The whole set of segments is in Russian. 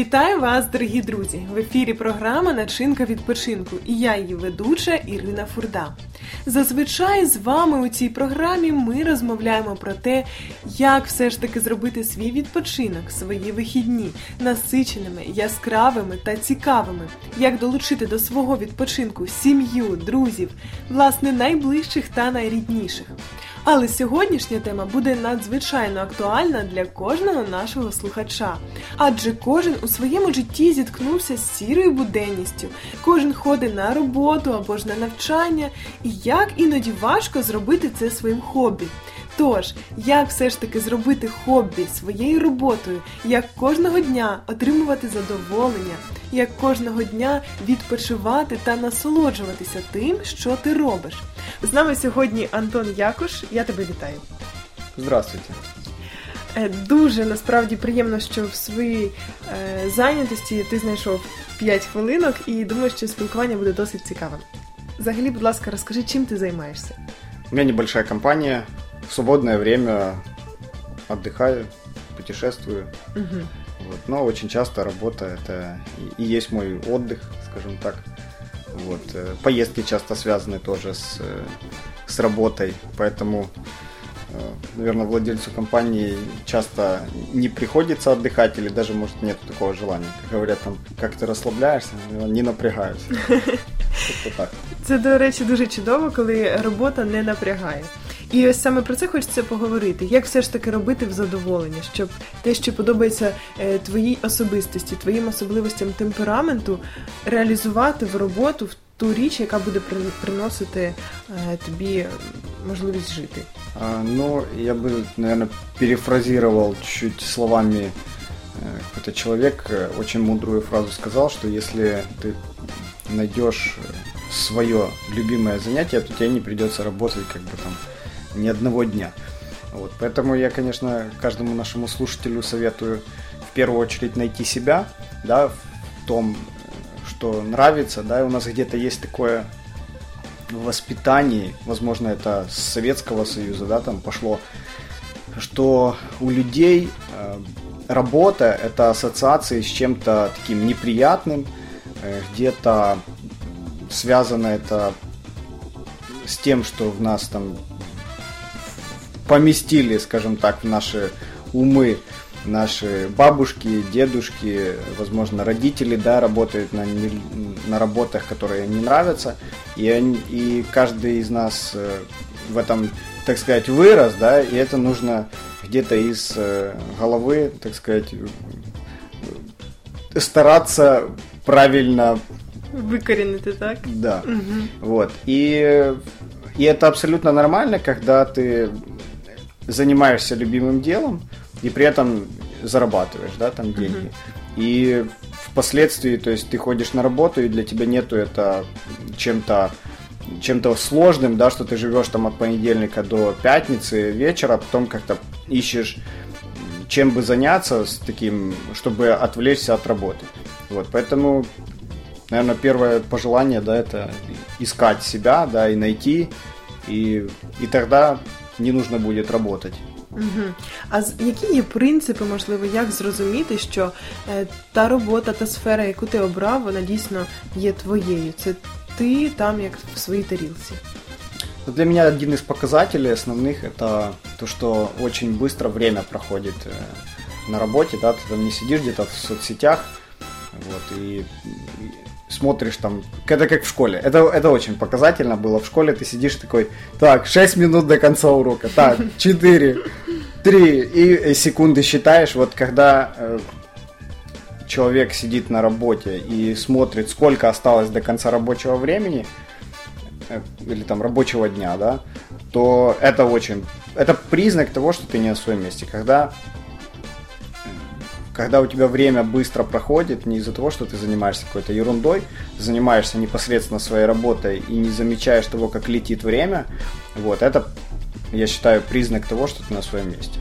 Вітаю вас, дорогі друзі! В ефірі програма Начинка відпочинку і я її ведуча Ірина Фурда. Зазвичай з вами у цій програмі ми розмовляємо про те, як все ж таки зробити свій відпочинок, свої вихідні насиченими, яскравими та цікавими, як долучити до свого відпочинку сім'ю, друзів, власне, найближчих та найрідніших. Але сьогоднішня тема буде надзвичайно актуальна для кожного нашого слухача, адже кожен у своєму житті зіткнувся з сірою буденністю, кожен ходить на роботу або ж на навчання, і як іноді важко зробити це своїм хобі. Тож, як все ж таки зробити хобі своєю роботою, як кожного дня отримувати задоволення, як кожного дня відпочивати та насолоджуватися тим, що ти робиш. З нами сьогодні Антон Якуш. Я тебе вітаю. Здравствуйте. Е, дуже насправді приємно, що в своїй е, зайнятості ти знайшов 5 хвилинок і думаю, що спілкування буде досить цікавим. Взагалі, будь ласка, розкажи, чим ти займаєшся? У меня небольшая компания. В свободное время отдыхаю, путешествую. Угу. Вот. Но очень часто работа это и и есть мой отдых, скажем так. Вот. э, Поездки часто связаны тоже с, э, с работой, поэтому, наверное, владельцу компании часто не приходится отдыхать или даже, может, нет такого желания. Как говорят, там, как ты расслабляешься, не напрягаюсь. Как-то так. Це, до речі, дуже чудово, коли робота не напрягає. І ось саме про це хочеться поговорити. Як все ж таки робити в задоволення, щоб те, що подобається е, твоїй особистості, твоїм особливостям темпераменту, реалізувати в роботу в ту річ, яка буде при- приносити е, тобі можливість жити. А, Ну, я бы, наверное, перефразировал чуть словами э, какой-то человек, э, очень мудрую фразу сказал, что если ты найдешь свое любимое занятие, то тебе не придется работать как бы там ни одного дня. Вот, поэтому я, конечно, каждому нашему слушателю советую в первую очередь найти себя, да, в том, что нравится, да, и у нас где-то есть такое в воспитании, возможно, это с Советского Союза, да, там пошло, что у людей э, работа это ассоциации с чем-то таким неприятным, э, где-то связано это с тем, что в нас там поместили, скажем так, в наши умы наши бабушки, дедушки, возможно, родители, да, работают на, не- на работах, которые им не нравятся, и, они- и каждый из нас э, в этом, так сказать, вырос, да, и это нужно где-то из э, головы, так сказать, стараться правильно Викорінити, так? да. Угу. Вот. И, и это абсолютно нормально, когда ты занимаешься любимым делом и при этом зарабатываешь, да, там деньги. И впоследствии, то есть ты ходишь на работу, и для тебя нету это чем-то чем-то сложным, да, что ты живешь там от понедельника до пятницы вечера, а потом как-то ищешь чем бы заняться с таким, чтобы отвлечься от работы. Вот, поэтому наверное, первое пожелание, да, это искать себя, да, и найти, и, и тогда не нужно будет работать. Угу. А з- які є принципи, можливо, як зрозуміти, що е, та робота, та сфера, яку ти обрав, вона дійсно є твоєю? Це ти там, як в своїй тарілці. Но для меня один из показателей основных это то, что очень быстро время проходит э, на работе, да, ты там не сидишь где-то в соцсетях, вот, и, и смотришь там, это как в школе, это, это очень показательно было, в школе ты сидишь такой, так, 6 минут до конца урока, так, 4, 3, и э, секунды считаешь, вот когда э, человек сидит на работе и смотрит, сколько осталось до конца рабочего времени, э, или там рабочего дня, да, то это очень, это признак того, что ты не на своем месте. Когда, когда у тебя время быстро проходит, не из-за того, что ты занимаешься какой-то ерундой, ты занимаешься непосредственно своей работой и не замечаешь того, как летит время, вот, это, я считаю, признак того, что ты на своем месте.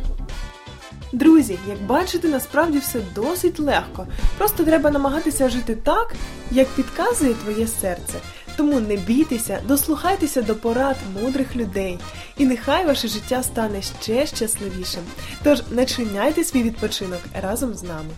Друзі, як бачите, насправді все досить легко. Просто треба намагатися жити так, як підказує твоє серце. Тому не бійтеся, дослухайтеся до порад мудрих людей, і нехай ваше життя стане ще щасливішим. Тож начиняйте свій відпочинок разом з нами.